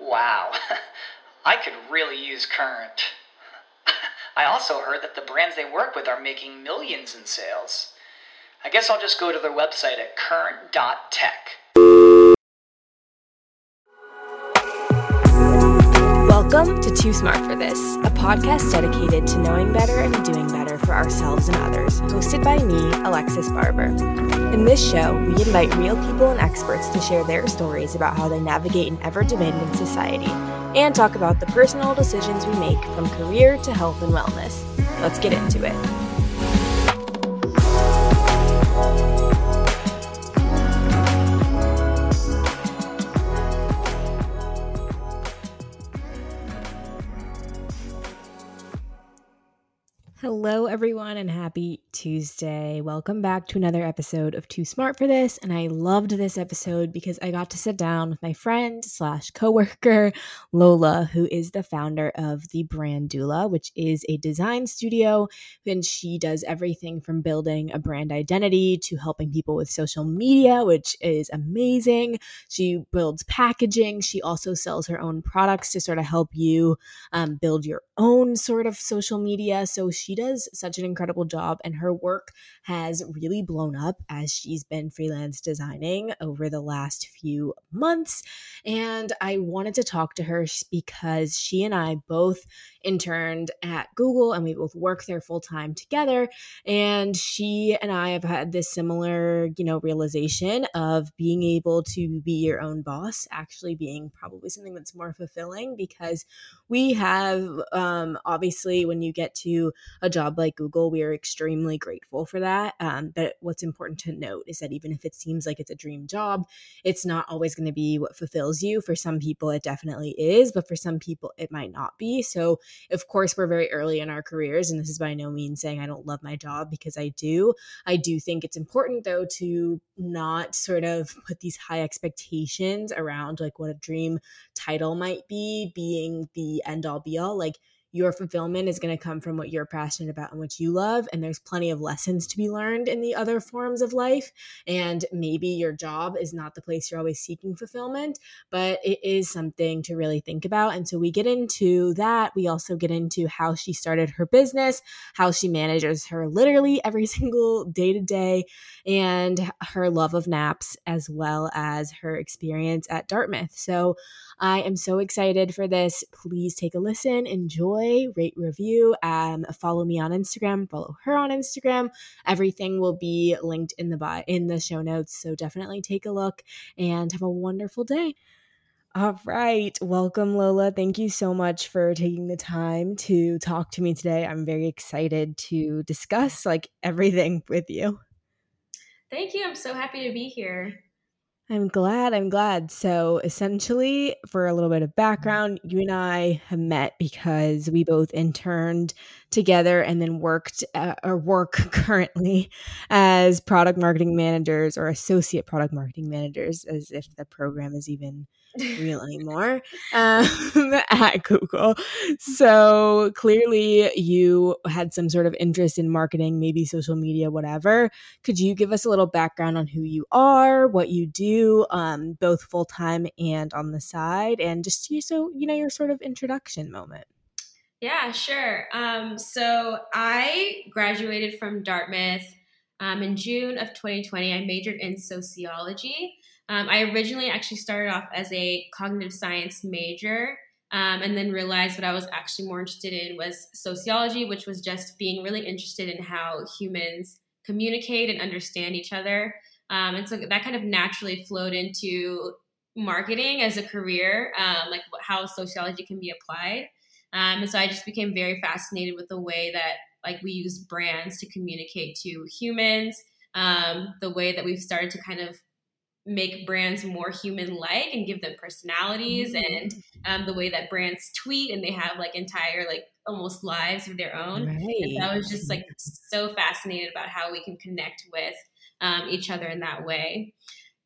Wow, I could really use Current. I also heard that the brands they work with are making millions in sales. I guess I'll just go to their website at current.tech. Welcome to Too Smart for This, a podcast dedicated to knowing better and doing better for ourselves and others, hosted by me, Alexis Barber. In this show, we invite real people and experts to share their stories about how they navigate an ever demanding society and talk about the personal decisions we make from career to health and wellness. Let's get into it. Hello, everyone, and happy Tuesday. Welcome back to another episode of Too Smart for This. And I loved this episode because I got to sit down with my friend slash coworker, Lola, who is the founder of the Brand Doula, which is a design studio. And she does everything from building a brand identity to helping people with social media, which is amazing. She builds packaging. She also sells her own products to sort of help you um, build your own sort of social media. So she does such an incredible job, and her work has really blown up as she's been freelance designing over the last few months. And I wanted to talk to her because she and I both interned at Google and we both work there full time together. And she and I have had this similar, you know, realization of being able to be your own boss actually being probably something that's more fulfilling because we have um, obviously when you get to a job like Google, we are extremely grateful for that. Um, but what's important to note is that even if it seems like it's a dream job, it's not always going to be what fulfills you. For some people, it definitely is, but for some people, it might not be. So of course, we're very early in our careers, and this is by no means saying I don't love my job because I do. I do think it's important, though, to not sort of put these high expectations around like what a dream title might be being the end all be all. Like, your fulfillment is going to come from what you're passionate about and what you love. And there's plenty of lessons to be learned in the other forms of life. And maybe your job is not the place you're always seeking fulfillment, but it is something to really think about. And so we get into that. We also get into how she started her business, how she manages her literally every single day to day, and her love of naps, as well as her experience at Dartmouth. So I am so excited for this. Please take a listen, enjoy, rate, review, um, follow me on Instagram, follow her on Instagram. Everything will be linked in the bio, in the show notes. So definitely take a look and have a wonderful day. All right. Welcome, Lola. Thank you so much for taking the time to talk to me today. I'm very excited to discuss like everything with you. Thank you. I'm so happy to be here. I'm glad. I'm glad. So, essentially, for a little bit of background, you and I have met because we both interned together and then worked uh, or work currently as product marketing managers or associate product marketing managers, as if the program is even real anymore um, at Google. So clearly, you had some sort of interest in marketing, maybe social media, whatever. Could you give us a little background on who you are, what you do, um, both full time and on the side, and just you so you know your sort of introduction moment? Yeah, sure. Um, so I graduated from Dartmouth um, in June of 2020. I majored in sociology. Um, I originally actually started off as a cognitive science major. Um, and then realized what I was actually more interested in was sociology, which was just being really interested in how humans communicate and understand each other. Um, and so that kind of naturally flowed into marketing as a career, um, like how sociology can be applied. Um, and so I just became very fascinated with the way that like we use brands to communicate to humans, um, the way that we've started to kind of make brands more human like and give them personalities mm-hmm. and um, the way that brands tweet and they have like entire like almost lives of their own right. so i was just like so fascinated about how we can connect with um, each other in that way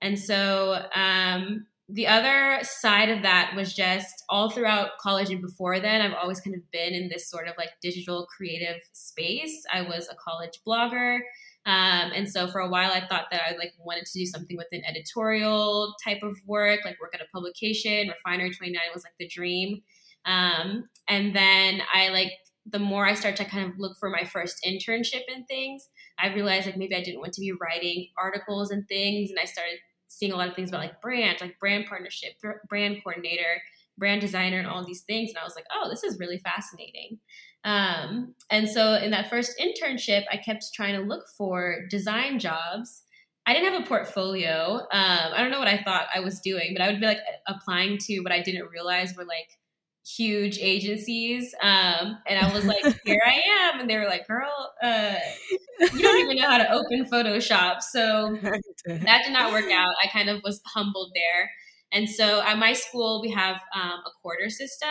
and so um, the other side of that was just all throughout college and before then, I've always kind of been in this sort of like digital creative space. I was a college blogger. Um, and so for a while, I thought that I like wanted to do something with an editorial type of work, like work at a publication. Refinery 29 was like the dream. Um, and then I like the more I start to kind of look for my first internship and things, I realized like maybe I didn't want to be writing articles and things, and I started seeing a lot of things about like brand, like brand partnership, brand coordinator, brand designer, and all these things. And I was like, oh, this is really fascinating. Um, and so in that first internship, I kept trying to look for design jobs. I didn't have a portfolio. Um, I don't know what I thought I was doing, but I would be like applying to what I didn't realize were like huge agencies. Um, and I was like, here I am. And they were like, girl, uh, you don't even know how to open Photoshop. So that did not work out. I kind of was humbled there. And so at my school, we have um, a quarter system.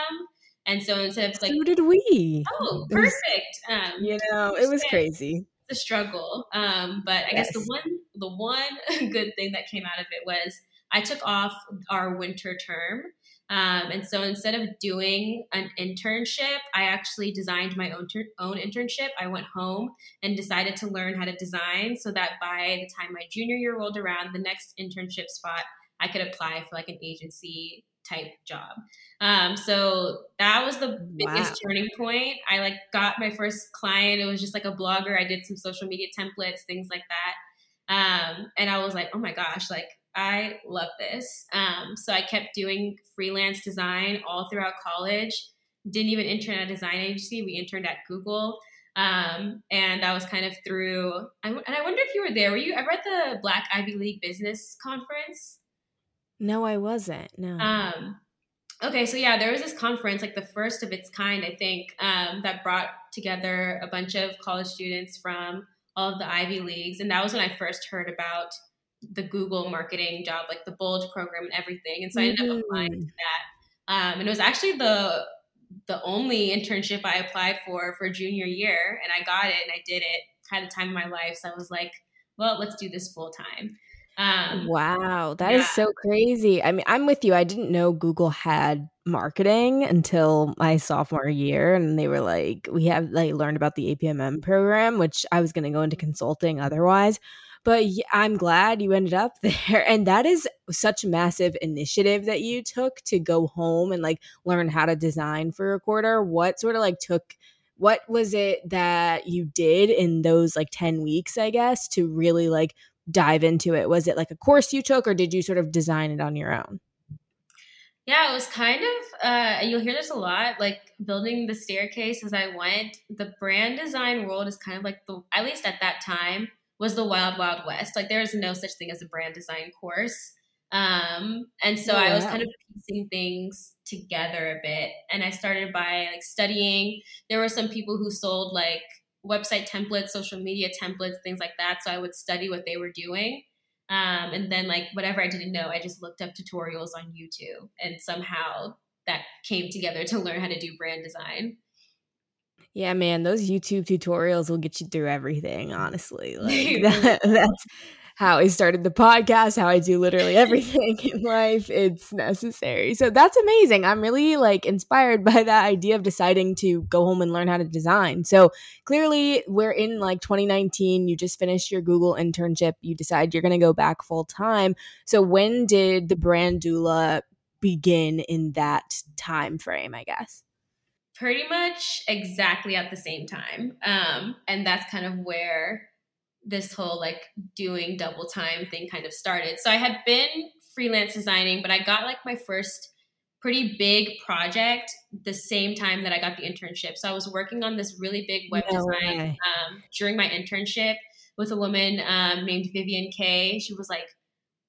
And so instead of like, so did we. Oh, perfect. Um, you know, it was crazy. The struggle. Um, but I yes. guess the one, the one good thing that came out of it was I took off our winter term. Um, and so instead of doing an internship, I actually designed my own ter- own internship. I went home and decided to learn how to design so that by the time my junior year rolled around, the next internship spot, I could apply for like an agency type job. Um, so that was the biggest wow. turning point. I like got my first client. It was just like a blogger. I did some social media templates, things like that. Um, and I was like, oh my gosh, like I love this. Um, so I kept doing freelance design all throughout college. Didn't even intern at a design agency. We interned at Google. Um, and that was kind of through, I, and I wonder if you were there. Were you ever at the Black Ivy League Business Conference? No, I wasn't. No. Um, okay, so yeah, there was this conference, like the first of its kind, I think, um, that brought together a bunch of college students from all of the Ivy Leagues. And that was when I first heard about the Google marketing job, like the BOLD program and everything. And so I ended up applying to mm. that. Um, and it was actually the the only internship I applied for for junior year, and I got it and I did it. Had the time of my life, so I was like, well, let's do this full time. Um, wow, that yeah. is so crazy. I mean, I'm with you. I didn't know Google had marketing until my sophomore year, and they were like, we have like learned about the APMM program, which I was going to go into consulting otherwise. But I'm glad you ended up there. And that is such a massive initiative that you took to go home and like learn how to design for a quarter. What sort of like took what was it that you did in those like 10 weeks, I guess, to really like dive into it? Was it like a course you took or did you sort of design it on your own? Yeah, it was kind of, uh, and you'll hear this a lot, like building the staircase as I went. The brand design world is kind of like the, at least at that time, was the wild, wild west. Like there is no such thing as a brand design course. Um, and so I was kind of piecing things together a bit. And I started by like studying. There were some people who sold like website templates, social media templates, things like that. So I would study what they were doing. Um, and then like whatever I didn't know, I just looked up tutorials on YouTube and somehow that came together to learn how to do brand design. Yeah, man, those YouTube tutorials will get you through everything, honestly. Like that, that's how I started the podcast, how I do literally everything in life. It's necessary. So that's amazing. I'm really like inspired by that idea of deciding to go home and learn how to design. So clearly, we're in like 2019. You just finished your Google internship. You decide you're going to go back full time. So when did the brand doula begin in that time frame, I guess? pretty much exactly at the same time. Um, and that's kind of where this whole like doing double time thing kind of started. So I had been freelance designing, but I got like my first pretty big project the same time that I got the internship. So I was working on this really big web no design um, during my internship with a woman um, named Vivian Kaye. She was like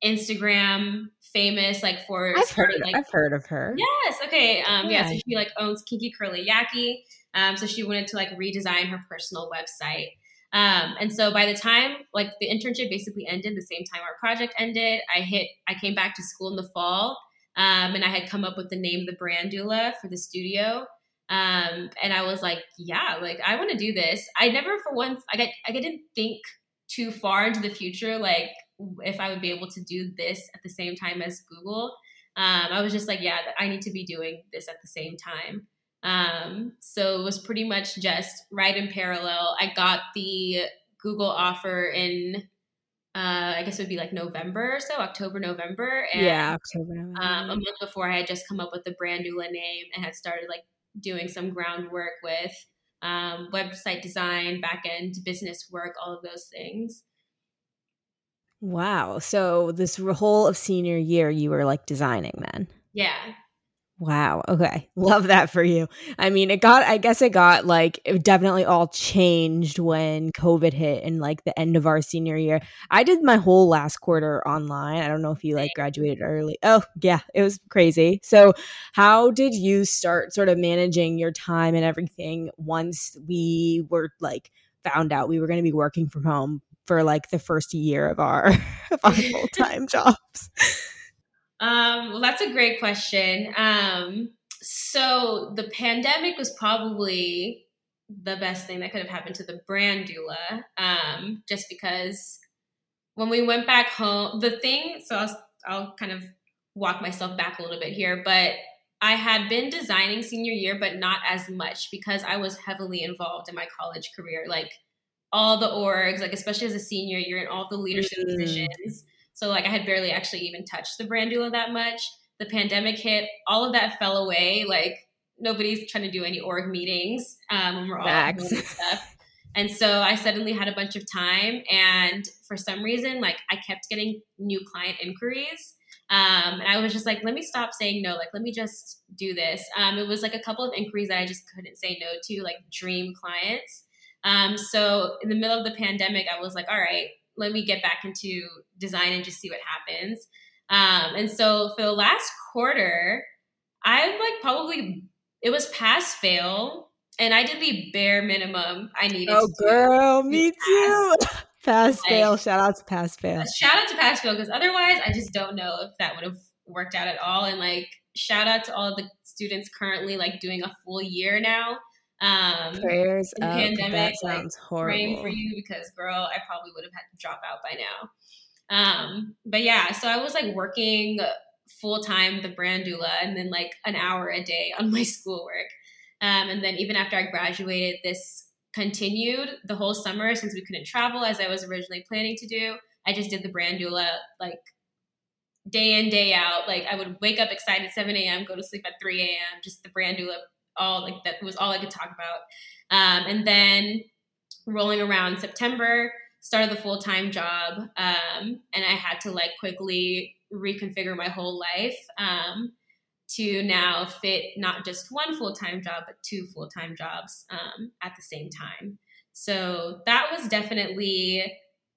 Instagram famous like for I've heard like I've heard of her. Yes, okay. Um yeah, yeah so she like owns Kinky Curly Yaki. Um so she wanted to like redesign her personal website. Um, and so by the time like the internship basically ended, the same time our project ended, I hit, I came back to school in the fall, um, and I had come up with the name the brand doula for the studio. Um, and I was like, yeah, like I want to do this. I never for once, I got, I didn't think too far into the future, like if I would be able to do this at the same time as Google. Um, I was just like, yeah, I need to be doing this at the same time. Um, so it was pretty much just right in parallel. I got the Google offer in, uh, I guess it would be like November or so, October, November. And, yeah, October, November. Um, a month before, I had just come up with the brand new name and had started like doing some groundwork with um, website design, back end business work, all of those things. Wow. So this whole of senior year, you were like designing then? Yeah. Wow. Okay. Love that for you. I mean, it got, I guess it got like, it definitely all changed when COVID hit and like the end of our senior year. I did my whole last quarter online. I don't know if you like graduated early. Oh, yeah. It was crazy. So, how did you start sort of managing your time and everything once we were like, found out we were going to be working from home for like the first year of our, of our full time jobs? Um, well, that's a great question. Um, so the pandemic was probably the best thing that could have happened to the brand doula, um, just because when we went back home, the thing. So I'll, I'll kind of walk myself back a little bit here, but I had been designing senior year, but not as much because I was heavily involved in my college career, like all the orgs, like especially as a senior, you're in all the leadership mm. positions. So like I had barely actually even touched the brand doula that much. The pandemic hit, all of that fell away. Like nobody's trying to do any org meetings um, when we're all and stuff. And so I suddenly had a bunch of time, and for some reason, like I kept getting new client inquiries. Um, and I was just like, let me stop saying no. Like, let me just do this. Um, it was like a couple of inquiries that I just couldn't say no to, like dream clients. Um, so in the middle of the pandemic, I was like, all right, let me get back into design and just see what happens. Um, and so for the last quarter, I like probably it was pass fail, and I did the bare minimum I needed. Oh, girl, me too. pass like, fail. Shout out to pass fail. Shout out to pass fail because otherwise, I just don't know if that would have worked out at all. And like, shout out to all the students currently like doing a full year now. Um, Prayers up. Pandemic, that sounds like, horrible. Praying for you because, girl, I probably would have had to drop out by now. Um, but yeah, so I was like working full time the brand doula and then like an hour a day on my schoolwork. Um, and then even after I graduated, this continued the whole summer since we couldn't travel as I was originally planning to do. I just did the brand doula like day in, day out. Like I would wake up excited 7 a.m., go to sleep at 3 a.m., just the brand doula all like that was all I could talk about. Um, and then rolling around September, started the full time job, um, and I had to like quickly reconfigure my whole life um, to now fit not just one full time job, but two full time jobs um, at the same time. So that was definitely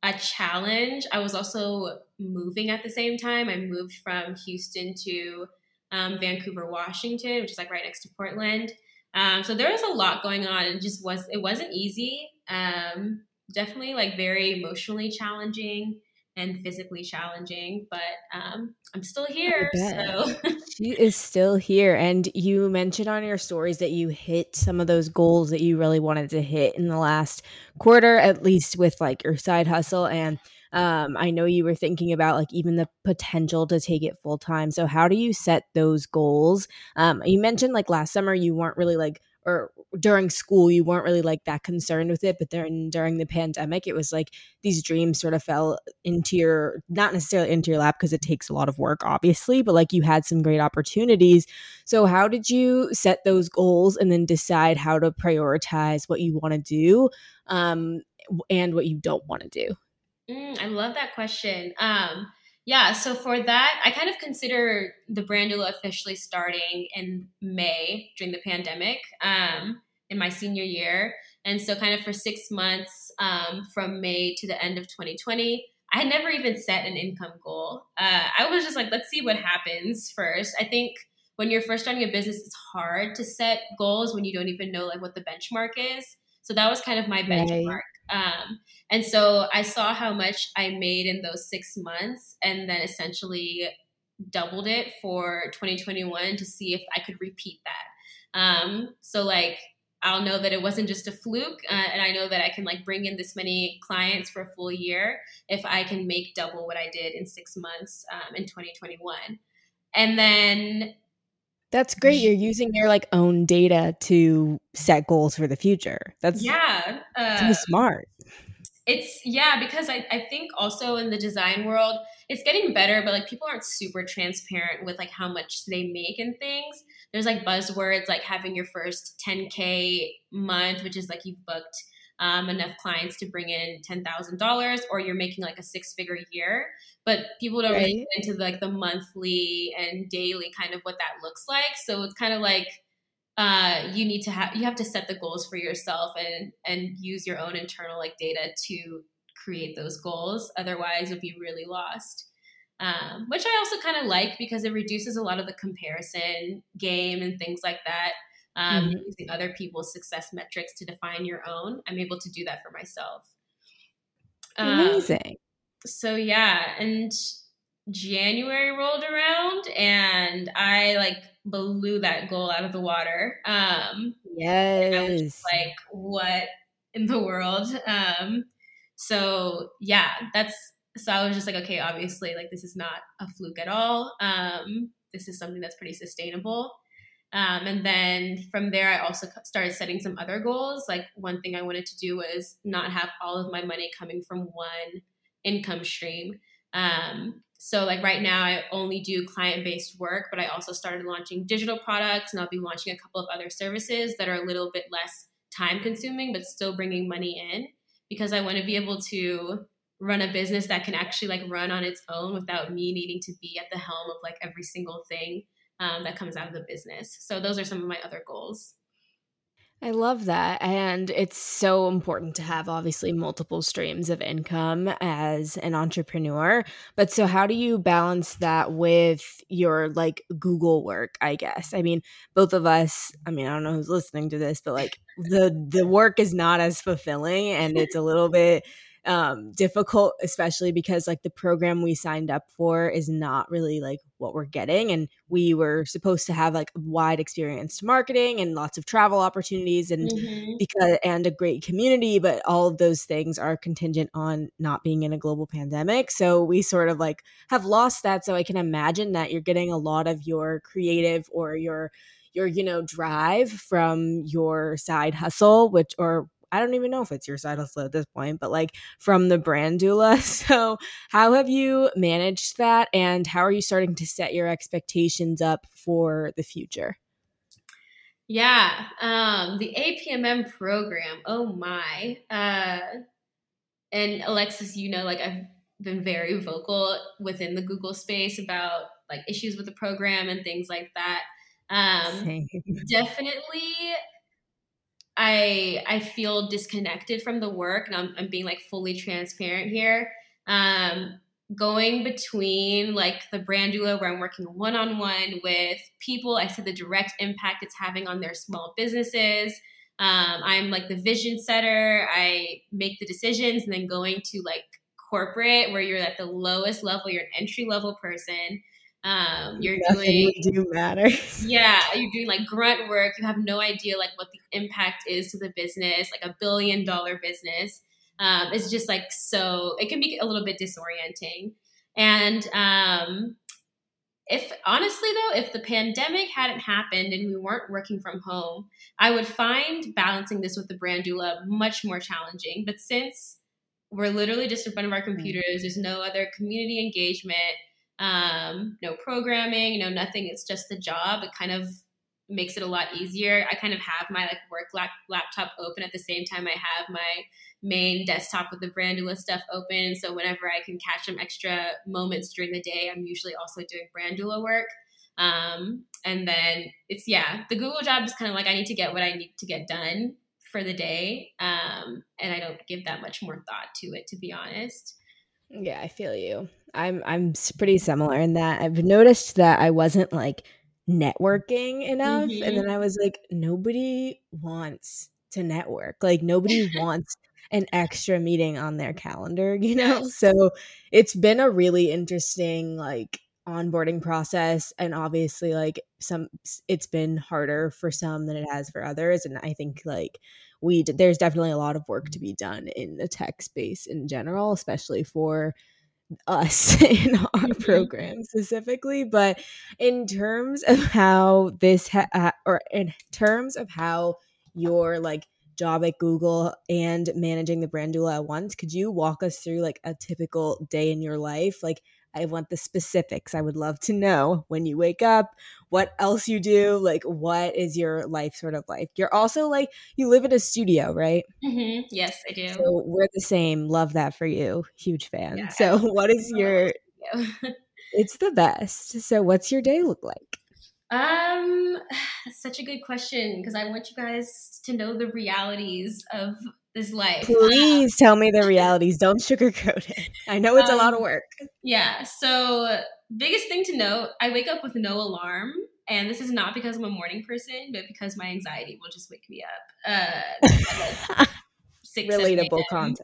a challenge. I was also moving at the same time. I moved from Houston to um, Vancouver, Washington, which is like right next to Portland. Um, so there was a lot going on. It just was it wasn't easy. Um, definitely like very emotionally challenging and physically challenging, but um, I'm still here. So she is still here. And you mentioned on your stories that you hit some of those goals that you really wanted to hit in the last quarter, at least with like your side hustle. And um, I know you were thinking about like even the potential to take it full time. So how do you set those goals? Um, you mentioned like last summer you weren't really like or during school you weren't really like that concerned with it but then during the pandemic it was like these dreams sort of fell into your not necessarily into your lap because it takes a lot of work obviously but like you had some great opportunities so how did you set those goals and then decide how to prioritize what you want to do um, and what you don't want to do Mm, I love that question. Um, yeah, so for that, I kind of consider the brand doula officially starting in May during the pandemic um, in my senior year. And so, kind of for six months um, from May to the end of 2020, I had never even set an income goal. Uh, I was just like, let's see what happens first. I think when you're first starting a business, it's hard to set goals when you don't even know like what the benchmark is. So that was kind of my benchmark. Um, and so I saw how much I made in those six months and then essentially doubled it for 2021 to see if I could repeat that. Um, so like I'll know that it wasn't just a fluke, uh, and I know that I can like bring in this many clients for a full year if I can make double what I did in six months um, in 2021. And then that's great. You're using your like own data to set goals for the future. That's yeah, uh, smart. It's yeah, because I, I think also in the design world, it's getting better, but like people aren't super transparent with like how much they make and things. There's like buzzwords like having your first 10k month, which is like you've booked um, enough clients to bring in ten thousand dollars, or you're making like a six figure year. But people don't right. really get into like the monthly and daily kind of what that looks like. So it's kind of like uh, you need to have you have to set the goals for yourself and and use your own internal like data to create those goals. Otherwise, you'll be really lost. Um, which I also kind of like because it reduces a lot of the comparison game and things like that um, mm-hmm. using other people's success metrics to define your own. I'm able to do that for myself. Um, Amazing. Um, so yeah, and January rolled around and I like blew that goal out of the water. Um, yes. like, what in the world? Um, so yeah, that's so I was just like, okay, obviously, like this is not a fluke at all. Um, this is something that's pretty sustainable. Um, and then from there, I also started setting some other goals. Like one thing I wanted to do was not have all of my money coming from one income stream. Um, so like right now, I only do client based work, but I also started launching digital products, and I'll be launching a couple of other services that are a little bit less time consuming, but still bringing money in because I want to be able to run a business that can actually like run on its own without me needing to be at the helm of like every single thing um, that comes out of the business. So those are some of my other goals. I love that. And it's so important to have obviously multiple streams of income as an entrepreneur. But so, how do you balance that with your like Google work? I guess. I mean, both of us, I mean, I don't know who's listening to this, but like the, the work is not as fulfilling and it's a little bit um, difficult, especially because like the program we signed up for is not really like what we're getting. And we were supposed to have like wide experience to marketing and lots of travel opportunities and mm-hmm. because and a great community, but all of those things are contingent on not being in a global pandemic. So we sort of like have lost that. So I can imagine that you're getting a lot of your creative or your your you know drive from your side hustle which or I don't even know if it's your side hustle at this point, but like from the brand doula. So, how have you managed that and how are you starting to set your expectations up for the future? Yeah, um, the APMM program. Oh my. Uh, and Alexis, you know, like I've been very vocal within the Google space about like issues with the program and things like that. Um, definitely I I feel disconnected from the work, and I'm, I'm being like fully transparent here. Um, going between like the brand duo where I'm working one on one with people, I see the direct impact it's having on their small businesses. Um, I'm like the vision setter. I make the decisions, and then going to like corporate where you're at the lowest level, you're an entry level person. Um, you're Nothing doing do matter. yeah, you're doing like grunt work. You have no idea like what the impact is to the business, like a billion dollar business. Um, it's just like so. It can be a little bit disorienting. And um, if honestly though, if the pandemic hadn't happened and we weren't working from home, I would find balancing this with the brand doula much more challenging. But since we're literally just in front of our mm. computers, there's no other community engagement um, no programming, no nothing. It's just the job. It kind of makes it a lot easier. I kind of have my like work lap- laptop open at the same time I have my main desktop with the brand doula stuff open. So whenever I can catch some extra moments during the day, I'm usually also doing brand doula work. Um, and then it's yeah, the Google job is kind of like I need to get what I need to get done for the day, um, and I don't give that much more thought to it, to be honest. Yeah, I feel you. I'm I'm pretty similar in that I've noticed that I wasn't like networking enough mm-hmm. and then I was like nobody wants to network. Like nobody wants an extra meeting on their calendar, you know? So it's been a really interesting like onboarding process and obviously like some it's been harder for some than it has for others and I think like we there's definitely a lot of work to be done in the tech space in general, especially for us in our mm-hmm. program specifically but in terms of how this ha- or in terms of how your like job at Google and managing the brand doula at once could you walk us through like a typical day in your life like I want the specifics. I would love to know when you wake up, what else you do, like what is your life sort of like. You're also like you live in a studio, right? Mm-hmm. Yes, I do. So we're the same. Love that for you. Huge fan. Yeah, so what is your? it's the best. So what's your day look like? Um, that's such a good question because I want you guys to know the realities of this life. Please um, tell me the realities. Don't sugarcoat it. I know it's um, a lot of um, work. Yeah. So, biggest thing to note I wake up with no alarm. And this is not because I'm a morning person, but because my anxiety will just wake me up. Uh, six, Relatable content.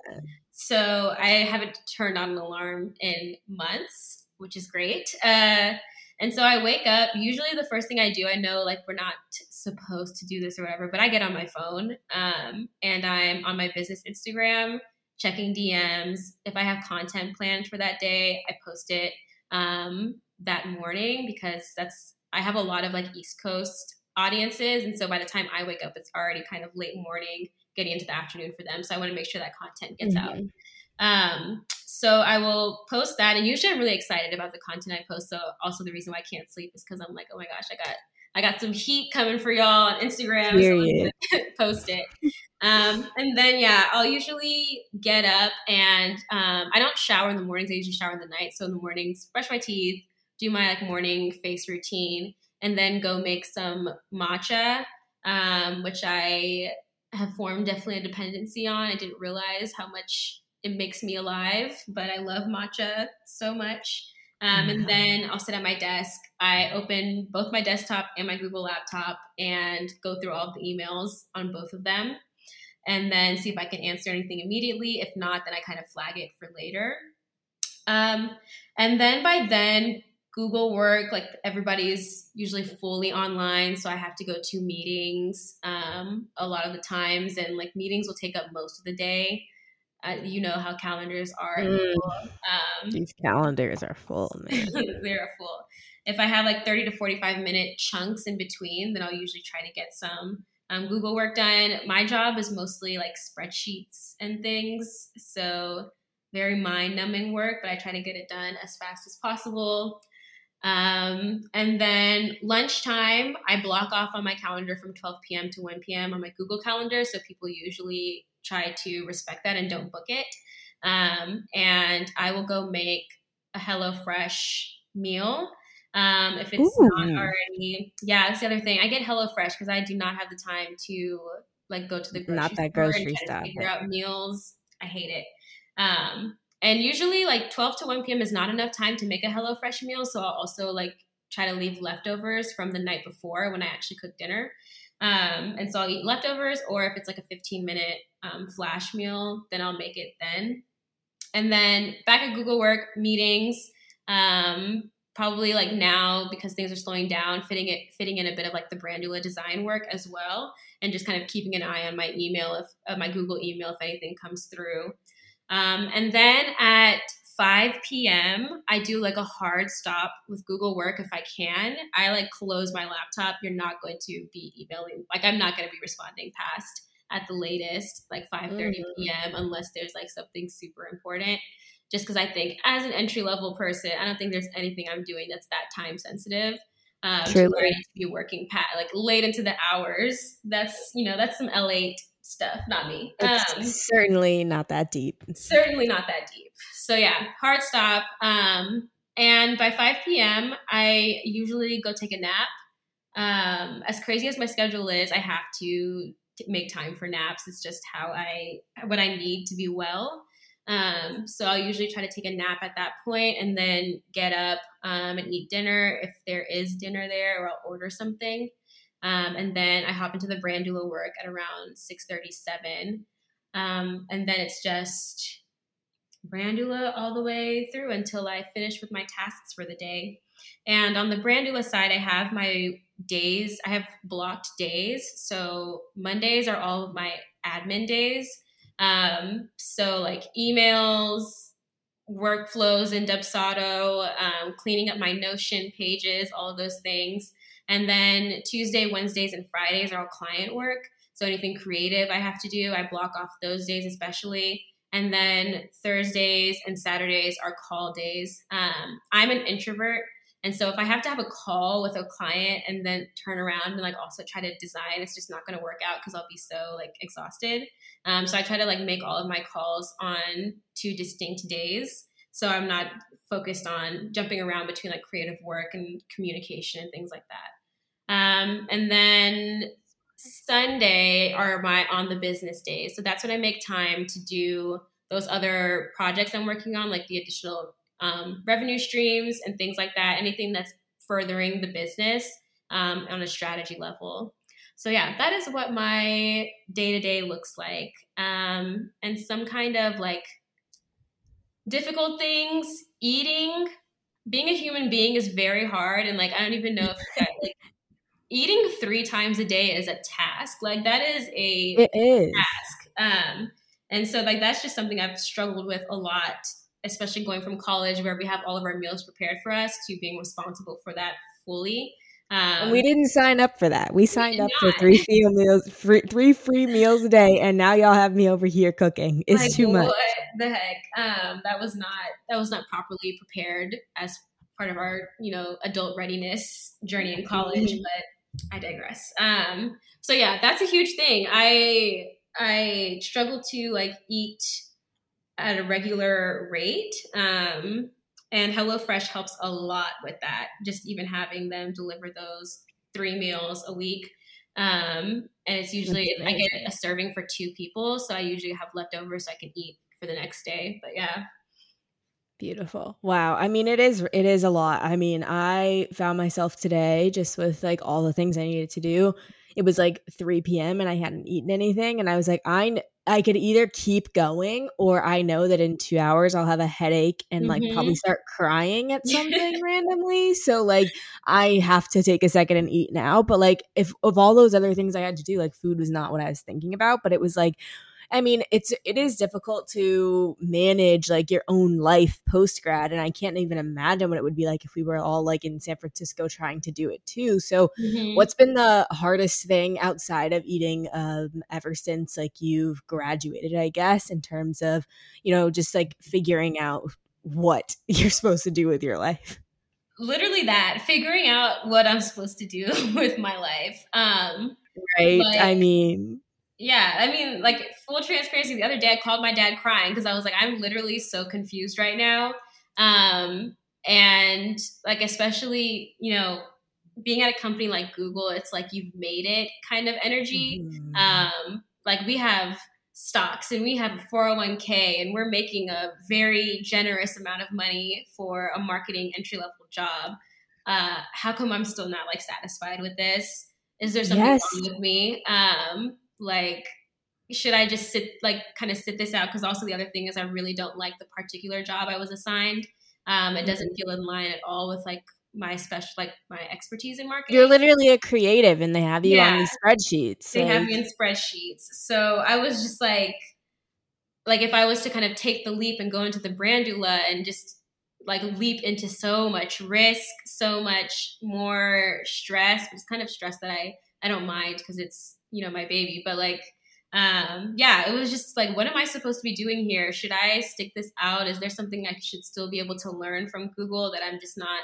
So, I haven't turned on an alarm in months, which is great. Uh, and so I wake up. Usually, the first thing I do, I know like we're not supposed to do this or whatever, but I get on my phone um, and I'm on my business Instagram checking DMs. If I have content planned for that day, I post it um, that morning because that's I have a lot of like East Coast audiences, and so by the time I wake up, it's already kind of late morning, getting into the afternoon for them. So I want to make sure that content gets mm-hmm. out. Um, so I will post that, and usually I'm really excited about the content I post. So also the reason why I can't sleep is because I'm like, oh my gosh, I got I got some heat coming for y'all on Instagram. Period. So post it. Um, and then yeah, I'll usually get up and um, I don't shower in the mornings. I usually shower in the night. So in the mornings, brush my teeth, do my like morning face routine, and then go make some matcha, um, which I have formed definitely a dependency on. I didn't realize how much it makes me alive, but I love matcha so much. Um, and then I'll sit at my desk. I open both my desktop and my Google laptop and go through all of the emails on both of them and then see if I can answer anything immediately. If not, then I kind of flag it for later. Um, and then by then, Google work, like everybody's usually fully online. So I have to go to meetings um, a lot of the times, and like meetings will take up most of the day uh, you know how calendars are. Mm. Um, These calendars are full, man. they're full. If I have like 30 to 45 minute chunks in between, then I'll usually try to get some um, Google work done. My job is mostly like spreadsheets and things. So very mind numbing work, but I try to get it done as fast as possible. Um, and then lunchtime, I block off on my calendar from 12 p.m. to 1 p.m. on my Google Calendar. So people usually try to respect that and don't book it. Um, and I will go make a HelloFresh meal. Um, if it's Ooh. not already, yeah, that's the other thing. I get HelloFresh because I do not have the time to like go to the grocery not that grocery stuff. Figure out meals. I hate it. Um, and usually, like 12 to 1 p.m. is not enough time to make a HelloFresh meal. So I'll also like try to leave leftovers from the night before when I actually cook dinner. Um, and so I'll eat leftovers, or if it's like a 15 minute um, flash meal, then I'll make it then. And then back at Google Work meetings, um, probably like now because things are slowing down, fitting it fitting in a bit of like the brand doula design work as well, and just kind of keeping an eye on my email if uh, my Google email if anything comes through. Um, and then at 5 p.m., I do like a hard stop with Google Work if I can. I like close my laptop. You're not going to be emailing, like, I'm not going to be responding past at the latest, like 5 30 mm-hmm. p.m., unless there's like something super important. Just because I think as an entry level person, I don't think there's anything I'm doing that's that time sensitive. Um, Truly. To where I need to be working pat like late into the hours. That's you know that's some L8 stuff, not me. Um, certainly not that deep. Certainly not that deep. So yeah, hard stop. Um, and by 5 p.m., I usually go take a nap. Um, as crazy as my schedule is, I have to make time for naps. It's just how I what I need to be well. Um, so I'll usually try to take a nap at that point and then get up um, and eat dinner if there is dinner there, or I'll order something. Um, and then I hop into the brand doula work at around 6:37, um, and then it's just brand doula all the way through until I finish with my tasks for the day. And on the brand doula side, I have my days. I have blocked days. So Mondays are all of my admin days. Um, so like emails, workflows in Dubsado, um, cleaning up my Notion pages, all of those things. And then Tuesday, Wednesdays, and Fridays are all client work. So anything creative I have to do, I block off those days especially. And then Thursdays and Saturdays are call days. Um, I'm an introvert. And so if I have to have a call with a client and then turn around and like also try to design, it's just not going to work out because I'll be so like exhausted. Um, so I try to like make all of my calls on two distinct days. So I'm not focused on jumping around between like creative work and communication and things like that. Um, and then Sunday are my on the business days. So that's when I make time to do those other projects I'm working on, like the additional um, revenue streams and things like that. Anything that's furthering the business um, on a strategy level. So yeah, that is what my day to day looks like, um, and some kind of like difficult things. Eating, being a human being is very hard, and like I don't even know if that, like eating three times a day is a task. Like that is a it is task. Um, and so like that's just something I've struggled with a lot, especially going from college where we have all of our meals prepared for us to being responsible for that fully. Um, and we didn't sign up for that. We signed we up not. for three free meals, free, three free meals a day, and now y'all have me over here cooking. It's like, too much. What the heck? Um, that was not that was not properly prepared as part of our you know adult readiness journey in college. Mm-hmm. But I digress. Um, so yeah, that's a huge thing. I I struggle to like eat at a regular rate. Um, and HelloFresh helps a lot with that, just even having them deliver those three meals a week. Um, and it's usually, I get a serving for two people. So I usually have leftovers so I can eat for the next day. But yeah. Beautiful. Wow. I mean, it is it is a lot. I mean, I found myself today just with like all the things I needed to do it was like 3 p.m. and I hadn't eaten anything. And I was like, I, I could either keep going or I know that in two hours I'll have a headache and like mm-hmm. probably start crying at something randomly. So like I have to take a second and eat now. But like if of all those other things I had to do, like food was not what I was thinking about. But it was like I mean, it's it is difficult to manage like your own life post grad, and I can't even imagine what it would be like if we were all like in San Francisco trying to do it too. So, mm-hmm. what's been the hardest thing outside of eating um, ever since like you've graduated? I guess in terms of you know just like figuring out what you're supposed to do with your life literally that figuring out what i'm supposed to do with my life um right like, i mean yeah, I mean, like full transparency. The other day, I called my dad crying because I was like, I'm literally so confused right now. Um, and like, especially, you know, being at a company like Google, it's like you've made it kind of energy. Mm-hmm. Um, like we have stocks and we have a 401k and we're making a very generous amount of money for a marketing entry level job. Uh, how come I'm still not like satisfied with this? Is there something yes. wrong with me? Um, like should I just sit like kind of sit this out? Because also the other thing is I really don't like the particular job I was assigned. Um, it doesn't feel in line at all with like my special like my expertise in marketing. You're literally a creative and they have you yeah. on these spreadsheets. They like... have me in spreadsheets. So I was just like like if I was to kind of take the leap and go into the brand doula and just like leap into so much risk, so much more stress, it's kind of stress that I I don't mind because it's you know my baby but like um yeah it was just like what am i supposed to be doing here? Should i stick this out? Is there something i should still be able to learn from google that i'm just not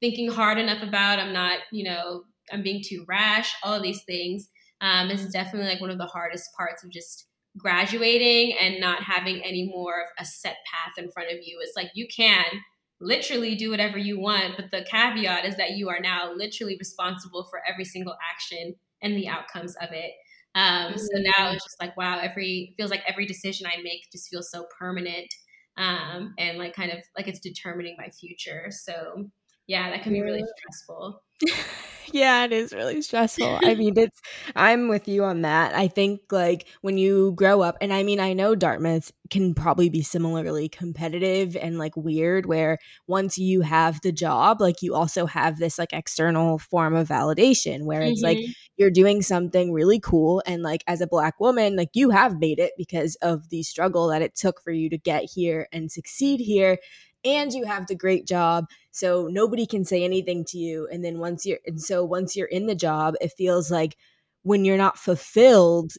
thinking hard enough about? I'm not you know i'm being too rash all of these things um is definitely like one of the hardest parts of just graduating and not having any more of a set path in front of you. It's like you can literally do whatever you want but the caveat is that you are now literally responsible for every single action and the outcomes of it. Um, so now mm-hmm. it's just like wow, every feels like every decision I make just feels so permanent um, and like kind of like it's determining my future. So yeah, that can be really stressful. yeah, it is really stressful. I mean, it's I'm with you on that. I think like when you grow up and I mean, I know Dartmouth can probably be similarly competitive and like weird where once you have the job, like you also have this like external form of validation where it's mm-hmm. like you're doing something really cool and like as a black woman, like you have made it because of the struggle that it took for you to get here and succeed here and you have the great job so nobody can say anything to you and then once you're and so once you're in the job it feels like when you're not fulfilled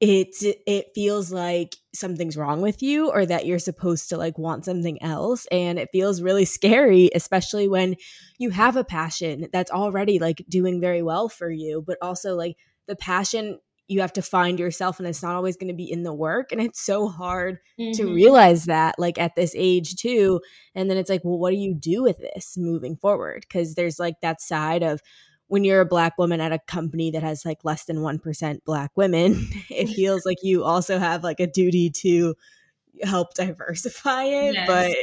it it feels like something's wrong with you or that you're supposed to like want something else. And it feels really scary especially when you have a passion that's already like doing very well for you but also like the passion you have to find yourself and it's not always going to be in the work. And it's so hard mm-hmm. to realize that like at this age too. And then it's like well what do you do with this moving forward? Because there's like that side of when you're a black woman at a company that has like less than 1% black women it feels like you also have like a duty to help diversify it yes. but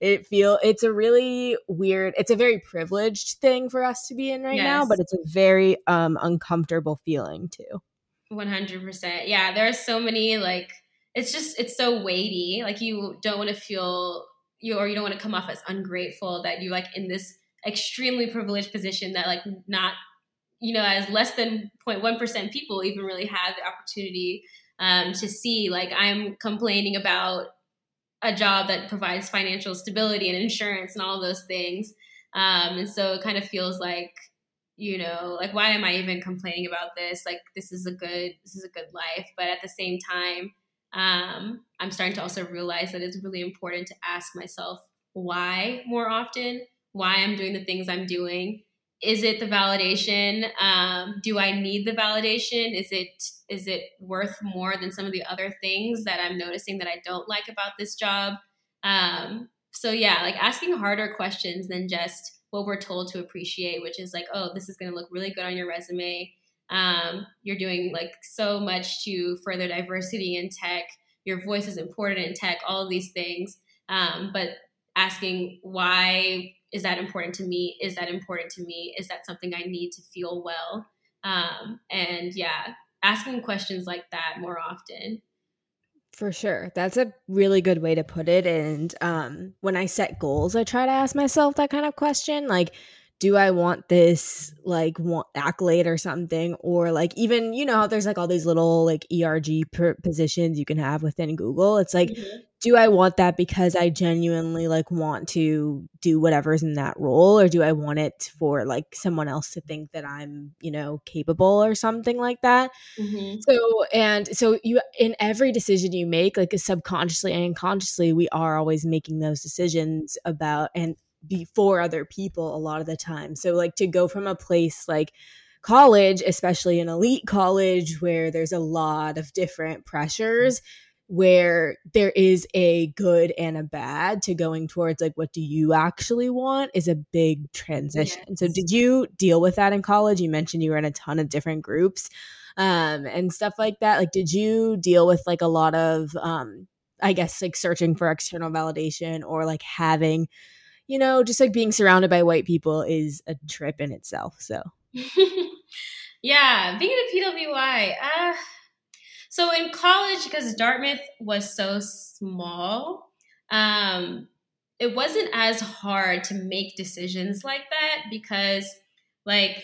it feel it's a really weird it's a very privileged thing for us to be in right yes. now but it's a very um uncomfortable feeling too 100%. Yeah, there are so many like it's just it's so weighty. Like you don't want to feel you or you don't want to come off as ungrateful that you like in this extremely privileged position that like not you know as less than 0.1% people even really have the opportunity um, to see like i'm complaining about a job that provides financial stability and insurance and all those things. Um, and so it kind of feels like you know like why am i even complaining about this? Like this is a good this is a good life. But at the same time um i'm starting to also realize that it's really important to ask myself why more often why i'm doing the things i'm doing is it the validation um, do i need the validation is it is it worth more than some of the other things that i'm noticing that i don't like about this job um, so yeah like asking harder questions than just what we're told to appreciate, which is like, oh, this is going to look really good on your resume. Um, you're doing like so much to further diversity in tech. Your voice is important in tech, all of these things. Um, but asking why is that important to me? Is that important to me? Is that something I need to feel well? Um, and yeah, asking questions like that more often. For sure. That's a really good way to put it. And um, when I set goals, I try to ask myself that kind of question like, do I want this like want accolade or something? Or like even, you know, there's like all these little like ERG positions you can have within Google. It's like, mm-hmm. do I want that because I genuinely like want to do whatever's in that role? Or do I want it for like someone else to think that I'm, you know, capable or something like that? Mm-hmm. So, and so you, in every decision you make, like subconsciously and unconsciously, we are always making those decisions about, and before other people a lot of the time. So like to go from a place like college, especially an elite college where there's a lot of different pressures where there is a good and a bad to going towards like what do you actually want is a big transition. Yes. So did you deal with that in college? You mentioned you were in a ton of different groups um and stuff like that. Like did you deal with like a lot of um I guess like searching for external validation or like having you know, just like being surrounded by white people is a trip in itself. So, yeah, being at a PWI. Uh, so in college, because Dartmouth was so small, um, it wasn't as hard to make decisions like that because, like,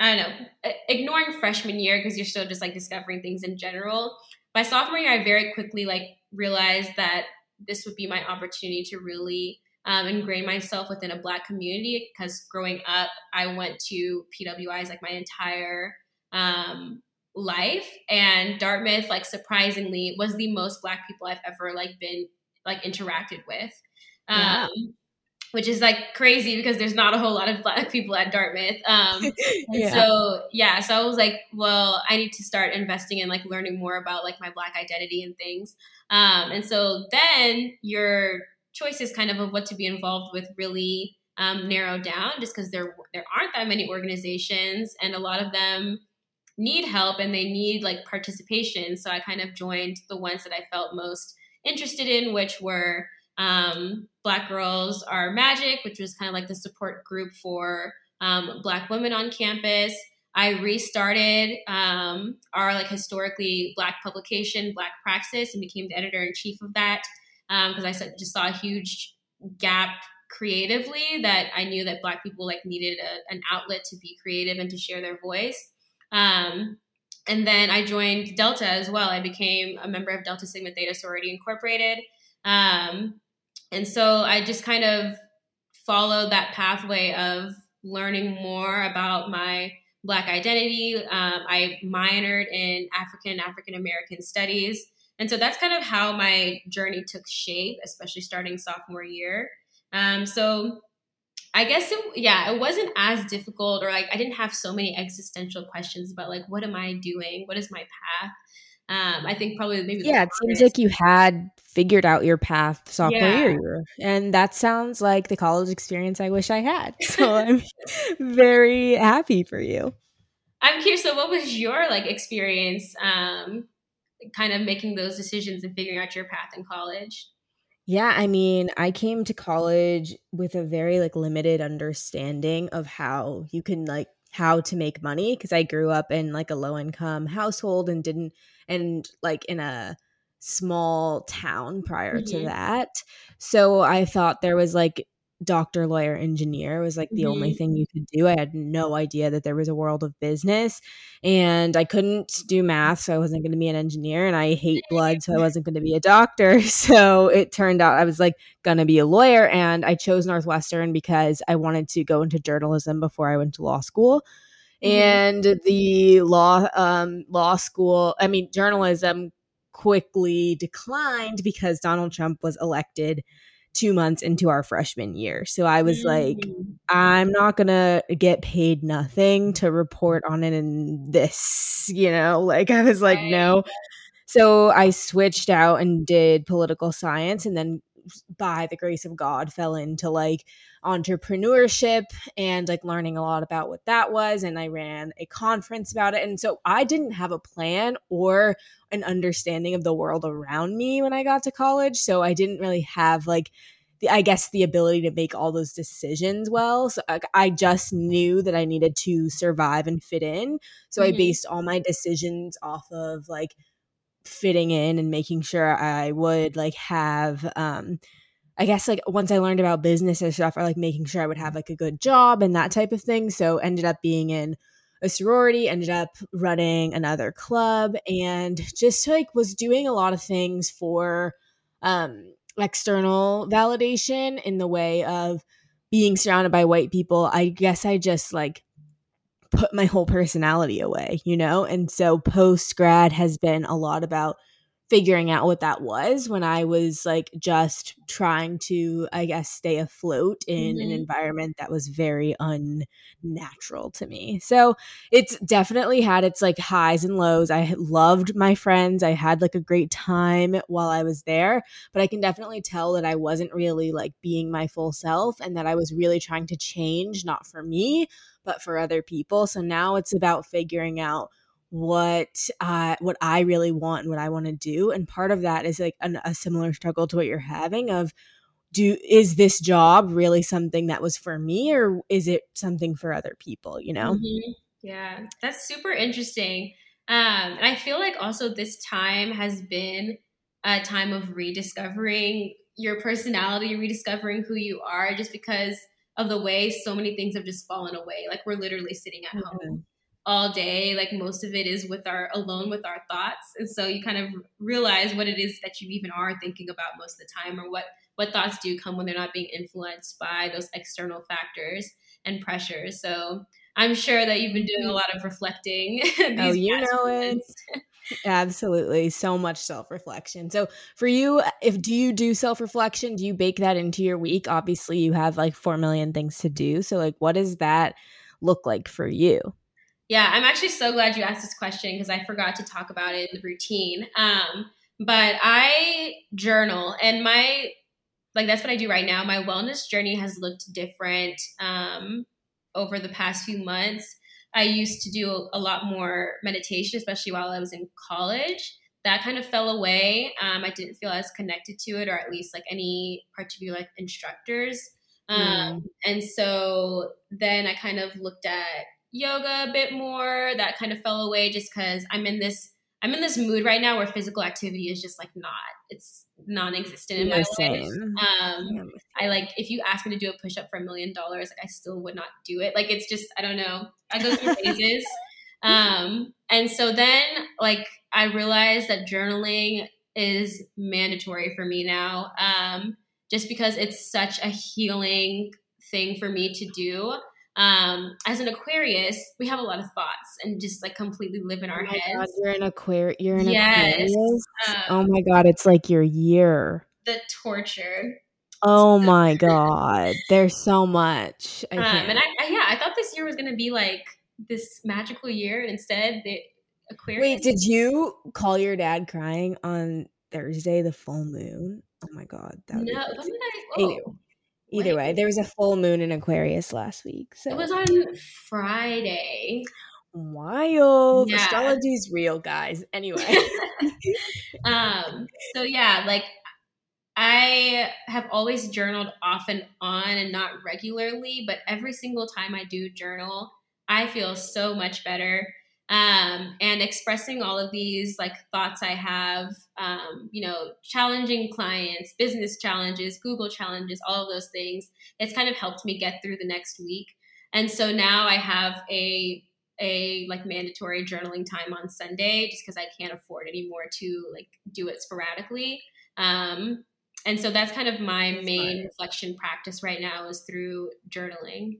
I don't know, ignoring freshman year because you're still just like discovering things in general. By sophomore year, I very quickly like realized that this would be my opportunity to really um, ingrain myself within a black community because growing up i went to pwis like my entire um, life and dartmouth like surprisingly was the most black people i've ever like been like interacted with. Um, which is like crazy because there's not a whole lot of black people at dartmouth. Um, yeah. so yeah so i was like well i need to start investing in like learning more about like my black identity and things. Um, and so then you're choices kind of of what to be involved with really um, narrow down just because there there aren't that many organizations and a lot of them need help and they need like participation so i kind of joined the ones that i felt most interested in which were um, black girls are magic which was kind of like the support group for um, Black women on campus. I restarted um, our like historically Black publication, Black Praxis, and became the editor in chief of that because um, I just saw a huge gap creatively that I knew that Black people like needed a, an outlet to be creative and to share their voice. Um, and then I joined Delta as well. I became a member of Delta Sigma Theta Sorority Incorporated. Um, and so I just kind of followed that pathway of learning more about my Black identity. Um, I minored in African African American studies. And so that's kind of how my journey took shape, especially starting sophomore year. Um, so I guess it, yeah, it wasn't as difficult, or like I didn't have so many existential questions about like what am I doing, what is my path. Um, I think probably maybe yeah, it seems like you had figured out your path sophomore yeah. year, and that sounds like the college experience I wish I had. So I'm very happy for you. I'm curious. So, what was your like experience, um, kind of making those decisions and figuring out your path in college? Yeah, I mean, I came to college with a very like limited understanding of how you can like how to make money because I grew up in like a low income household and didn't and like in a small town prior mm-hmm. to that. So I thought there was like doctor, lawyer, engineer was like the mm-hmm. only thing you could do. I had no idea that there was a world of business and I couldn't do math, so I wasn't going to be an engineer. And I hate blood, so I wasn't going to be a doctor. So it turned out I was like going to be a lawyer. And I chose Northwestern because I wanted to go into journalism before I went to law school. Mm-hmm. And the law um, law school, I mean journalism quickly declined because Donald Trump was elected two months into our freshman year. So I was mm. like, I'm not going to get paid nothing to report on it in this, you know? Like, I was like, no. So I switched out and did political science and then by the grace of God fell into like entrepreneurship and like learning a lot about what that was and I ran a conference about it and so I didn't have a plan or an understanding of the world around me when I got to college so I didn't really have like the, I guess the ability to make all those decisions well so I, I just knew that I needed to survive and fit in so mm-hmm. I based all my decisions off of like fitting in and making sure I would like have um I guess like once I learned about business and stuff, or like making sure I would have like a good job and that type of thing. So ended up being in a sorority, ended up running another club, and just like was doing a lot of things for um external validation in the way of being surrounded by white people. I guess I just like put my whole personality away, you know? And so post grad has been a lot about figuring out what that was when I was like just trying to, I guess, stay afloat in mm-hmm. an environment that was very unnatural to me. So it's definitely had its like highs and lows. I loved my friends. I had like a great time while I was there, but I can definitely tell that I wasn't really like being my full self and that I was really trying to change, not for me, but for other people. So now it's about figuring out what uh, what I really want and what I want to do. And part of that is like an, a similar struggle to what you're having of do is this job really something that was for me or is it something for other people? You know? Mm-hmm. Yeah, that's super interesting. Um, and I feel like also this time has been a time of rediscovering your personality, rediscovering who you are, just because of the way so many things have just fallen away. Like we're literally sitting at mm-hmm. home all day like most of it is with our alone with our thoughts and so you kind of realize what it is that you even are thinking about most of the time or what what thoughts do come when they're not being influenced by those external factors and pressures so i'm sure that you've been doing a mm-hmm. lot of reflecting oh you know it absolutely so much self-reflection so for you if do you do self-reflection do you bake that into your week obviously you have like 4 million things to do so like what does that look like for you yeah, I'm actually so glad you asked this question because I forgot to talk about it in the routine. Um, but I journal, and my like that's what I do right now. My wellness journey has looked different um, over the past few months. I used to do a, lot more meditation, especially while I was in college. That kind of fell away. Um, I didn't feel as connected to it, or at least like any particular like instructors. Um, mm. And so then I kind of looked at yoga a bit more. That kind of fell away just because I'm in this I'm in this mood right now where physical activity is just like not it's non-existent in my life. Um, I like if you ask me to do a push-up for a million dollars, like I still would not do it. Like it's just I don't know. I go through phases. Um, and so then like I realized that journaling is mandatory for me now. Um, just because it's such a healing thing for me to do. Um, as an Aquarius, we have a lot of thoughts and just like completely live in our oh heads. God, you're an Aquarius. You're an yes. Aquarius. Um, oh my God, it's like your year. The torture. Oh my God, there's so much. Um, and I, I, yeah, I thought this year was gonna be like this magical year, and instead, the Aquarius. Wait, did you call your dad crying on Thursday, the full moon? Oh my God, that no. I? Oh. Either way, there was a full moon in Aquarius last week. So it was on Friday. Wild. Yeah. Astrology's real, guys. Anyway. um, so yeah, like I have always journaled off and on and not regularly, but every single time I do journal, I feel so much better um, and expressing all of these like thoughts I have, um, you know, challenging clients, business challenges, Google challenges, all of those things. It's kind of helped me get through the next week. And so now I have a a like mandatory journaling time on Sunday just because I can't afford anymore to like do it sporadically. Um, and so that's kind of my that's main reflection practice right now is through journaling.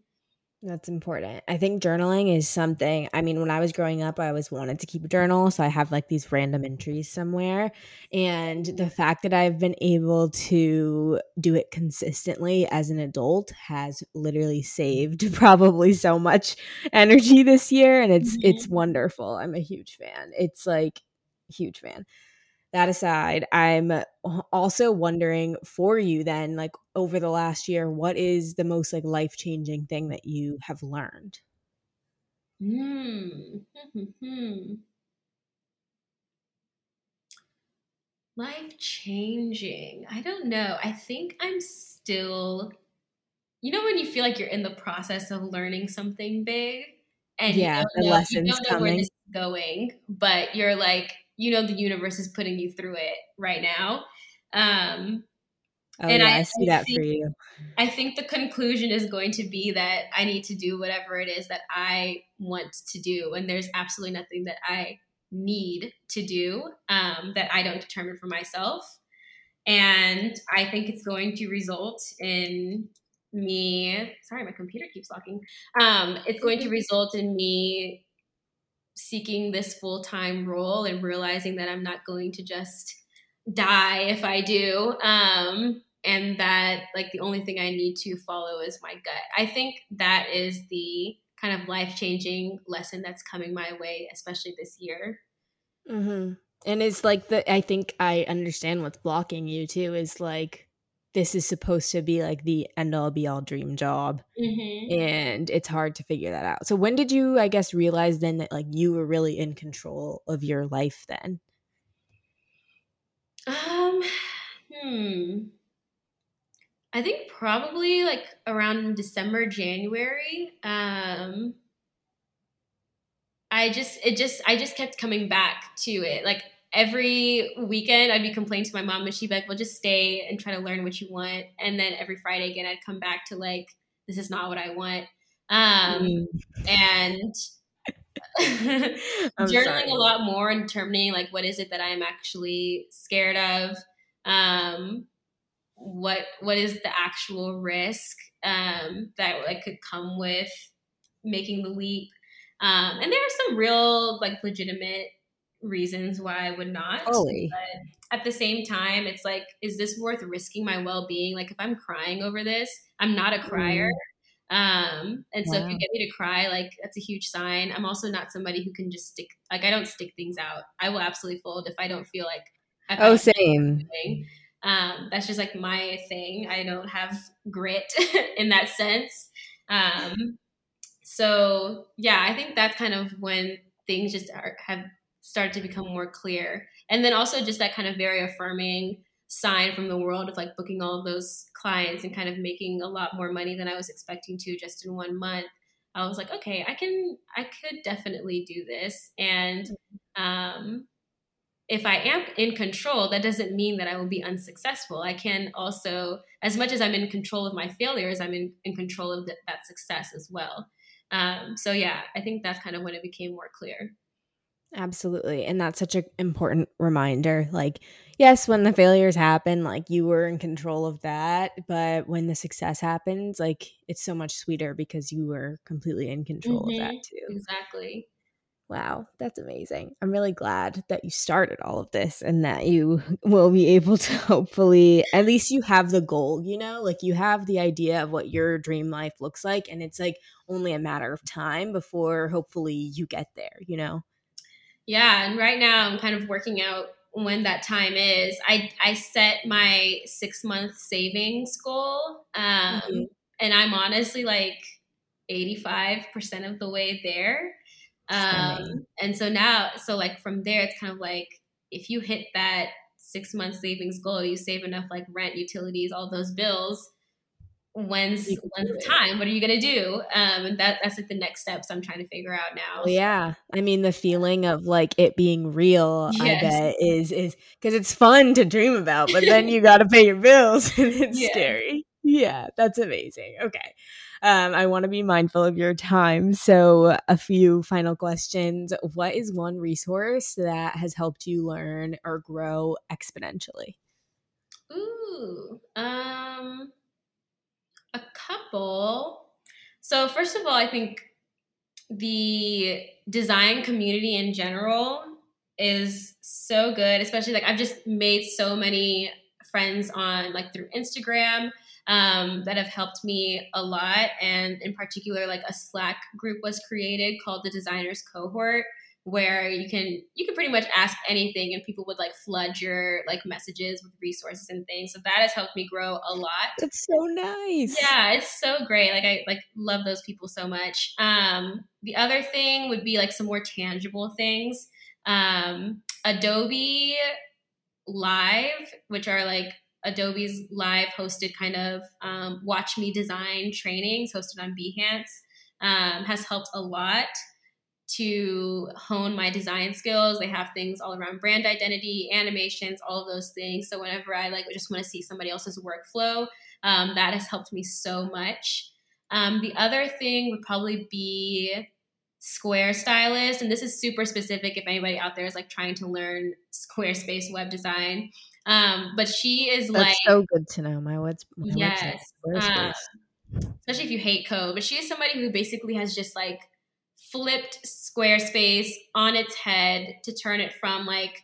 That's important. I think journaling is something. I mean, when I was growing up, I always wanted to keep a journal. So I have like these random entries somewhere. And the fact that I've been able to do it consistently as an adult has literally saved probably so much energy this year. And it's mm-hmm. it's wonderful. I'm a huge fan. It's like huge fan that aside, I'm also wondering for you then, like over the last year, what is the most like life changing thing that you have learned? Hmm. life changing. I don't know. I think I'm still, you know, when you feel like you're in the process of learning something big and yeah, the know, lessons you don't know coming. where this is going, but you're like, you know the universe is putting you through it right now. Um, oh, and yeah, I, I see I that think, for you. I think the conclusion is going to be that I need to do whatever it is that I want to do, and there's absolutely nothing that I need to do um, that I don't determine for myself. And I think it's going to result in me. Sorry, my computer keeps locking. Um, it's going to result in me seeking this full time role and realizing that I'm not going to just die if I do. Um, and that like the only thing I need to follow is my gut. I think that is the kind of life changing lesson that's coming my way, especially this year. Mm-hmm. And it's like the I think I understand what's blocking you too. Is like this is supposed to be like the end all be all dream job mm-hmm. and it's hard to figure that out. So when did you i guess realize then that like you were really in control of your life then? Um hmm. I think probably like around december january um i just it just i just kept coming back to it like every weekend I'd be complaining to my mom and she'd be like, well, just stay and try to learn what you want. And then every Friday again, I'd come back to like, this is not what I want. Um, mm. And journaling sorry. a lot more and determining like, what is it that I'm actually scared of? Um, what, what is the actual risk, um, that like could come with making the leap? Um, and there are some real like legitimate reasons why I would not. Totally. But at the same time, it's like, is this worth risking my well being? Like, if I'm crying over this, I'm not a crier. Mm. Um, and so wow. if you get me to cry, like that's a huge sign. I'm also not somebody who can just stick, like, I don't stick things out. I will absolutely fold if I don't feel like. Oh, same. Um, that's just like my thing. I don't have grit in that sense. Um, so yeah, I think that's kind of when things just are, have start to become more clear. And then also just that kind of very affirming sign from the world of like booking all of those clients and kind of making a lot more money than I was expecting to just in one month. I was like, okay, I can, I could definitely do this. And um, if I am in control, that doesn't mean that I will be unsuccessful. I can also, as much as I'm in control of my failures, I'm in, in control of the, that success as well. Um, so yeah, I think that's kind of when it became more clear. Absolutely. And that's such an important reminder. Like, yes, when the failures happen, like you were in control of that. But when the success happens, like it's so much sweeter because you were completely in control mm-hmm. of that mm-hmm. too. Exactly. Wow, that's amazing. I'm really glad that you started all of this and that you will be able to hopefully, at least you have the goal, you know, like you have the idea of what your dream life looks like. And it's like only a matter of time before hopefully you get there, you know? Yeah, and right now I'm kind of working out when that time is. I I set my six month savings goal, um, mm-hmm. and I'm honestly like 85 percent of the way there. Um, and so now, so like from there, it's kind of like if you hit that six month savings goal, you save enough like rent, utilities, all those bills when's when's the time? What are you gonna do? Um and that that's like the next steps i'm trying to figure out now. Well, yeah. I mean the feeling of like it being real yes. i bet is is because it's fun to dream about but then you gotta pay your bills and it's yeah. scary. Yeah that's amazing. Okay. Um i want to be mindful of your time. So a few final questions. What is one resource that has helped you learn or grow exponentially? Ooh um a couple. So, first of all, I think the design community in general is so good, especially like I've just made so many friends on like through Instagram um, that have helped me a lot. And in particular, like a Slack group was created called the Designers Cohort, where you can you can pretty much ask anything and people would like flood your like messages with resources and things. So that has helped me grow a lot. That's so nice. Yeah it's so great. Like i like love those people so much. Um the other thing would be like some more tangible things. Um adobe live which are like adobe's live hosted kind of um, watch me design trainings hosted on behance um, has helped a lot to hone my design skills. They have things all around brand identity, animations, all of those things. So whenever I like just want to see somebody else's workflow, um, that has helped me so much. Um, the other thing would probably be Square Stylist, and this is super specific if anybody out there is like trying to learn Squarespace web design. Um, but she is That's like so good to know. My, web, my yes, uh, especially if you hate code. But she is somebody who basically has just like flipped Squarespace on its head to turn it from like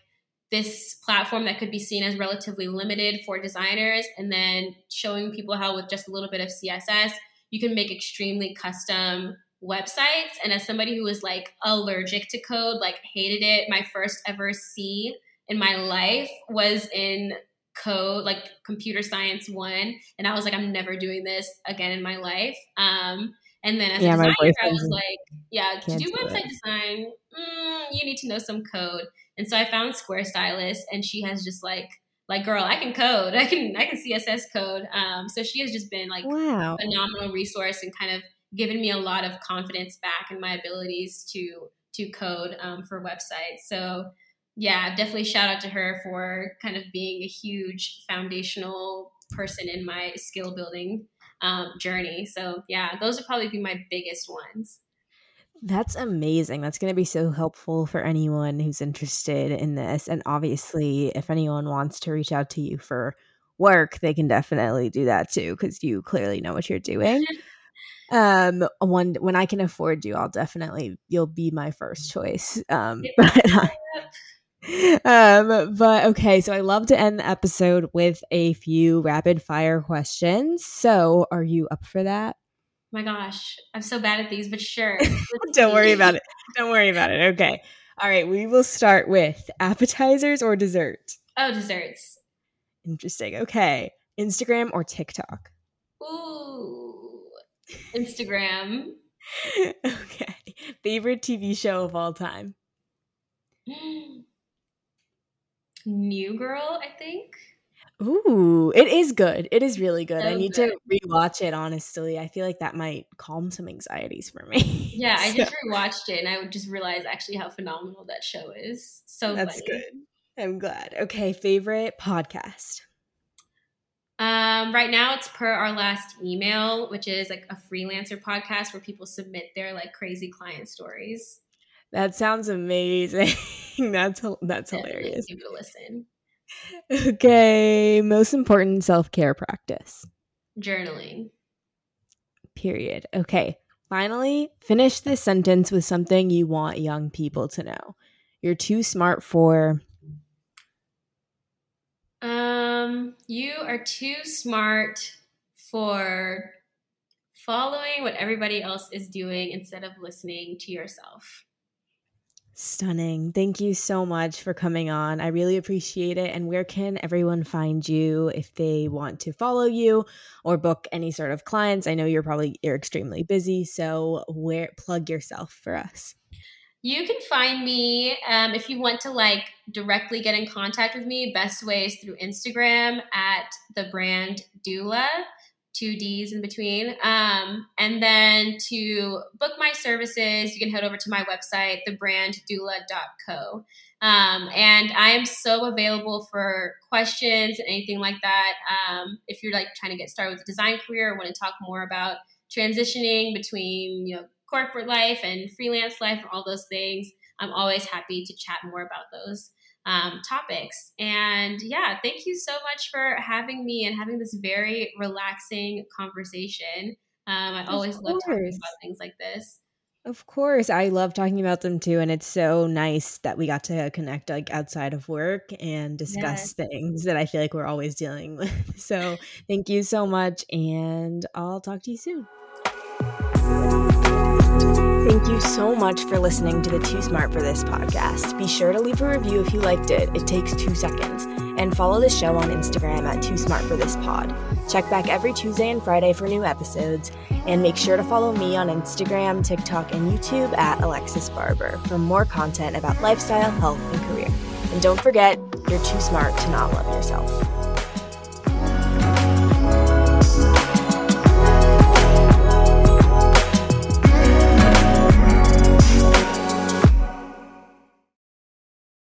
this platform that could be seen as relatively limited for designers and then showing people how with just a little bit of css you can make extremely custom websites. And as somebody who was like allergic to code like hated it my first ever c in my life was in code like computer science one. And i was like i'm never doing this again in my life. Um, and then as yeah, a designer, I was like, yeah, to do website design, mm, you need to know some code. And so I found Square Stylist, and she has just like, like, girl, I can code. I can, I can CSS code. Um, so she has just been like wow. a phenomenal resource and kind of given me a lot of confidence back in my abilities to to code um, for websites. So yeah, definitely shout out to her for kind of being a huge foundational person in my skill building um, journey. So yeah, those would probably be my biggest ones. That's amazing. That's going to be so helpful for anyone who's interested in this. And obviously, if anyone wants to reach out to you for work, they can definitely do that too because you clearly know what you're doing. um when when I can afford you, I'll definitely you'll be my first choice. Um but um, but okay, so I love to end the episode with a few rapid fire questions. So, are you up for that? My gosh, I'm so bad at these, but sure. Don't worry about it. Don't worry about it. Okay. All right, we will start with appetizers or dessert. Oh, desserts. Interesting. Okay. Instagram or TikTok? Ooh, Instagram. okay. Favorite TV show of all time? New Girl, I think. Ooh, it is good. It is really good. So I need good. to rewatch it, honestly. I feel like that might calm some anxieties for me. Yeah, I So, just rewatched it and I would just realize actually how phenomenal that show is. So that's funny. good. I'm glad. Okay, favorite podcast. Um, right now it's per our last email, which is like a freelancer podcast where people submit their like crazy client stories. That sounds amazing. that's that's Definitely hilarious. Give it a listen. Okay, most important self-care practice. Journaling. Period. Okay. Finally, finish this sentence with something you want young people to know. You're too smart for Um, you are too smart for following what everybody else is doing instead of listening to yourself. Stunning. Thank you so much for coming on. I really appreciate it. And where can everyone find you if they want to follow you or book any sort of clients? I know you're probably you're extremely busy, so where plug yourself for us. You can find me um, if you want to like directly get in contact with me. Best way is through Instagram at the brand Doula, two D's in between. Um, and then to book my services, you can head over to my website, thebranddoula.co. Um, and I am so available for questions and anything like that. Um, if you're like trying to get started with a design career or want to talk more about transitioning between you know corporate life and freelance life and all those things, I'm always happy to chat more about those um, topics. And yeah, thank you so much for having me and having this very relaxing conversation. Um, I always love talking about things like this. Of course, I love talking about them too, and it's so nice that we got to connect like outside of work and discuss things that I feel like we're always dealing with. So, thank you so much, and I'll talk to you soon. Thank you so much for listening to the Too Smart for This podcast. Be sure to leave a review if you liked it. It takes two seconds. And follow the show on Instagram at Too Smart for This Pod. Check back every Tuesday and Friday for new episodes. And make sure to follow me on Instagram, TikTok, and YouTube at Alexis Barber for more content about lifestyle, health, and career. And don't forget, you're too smart to not love yourself.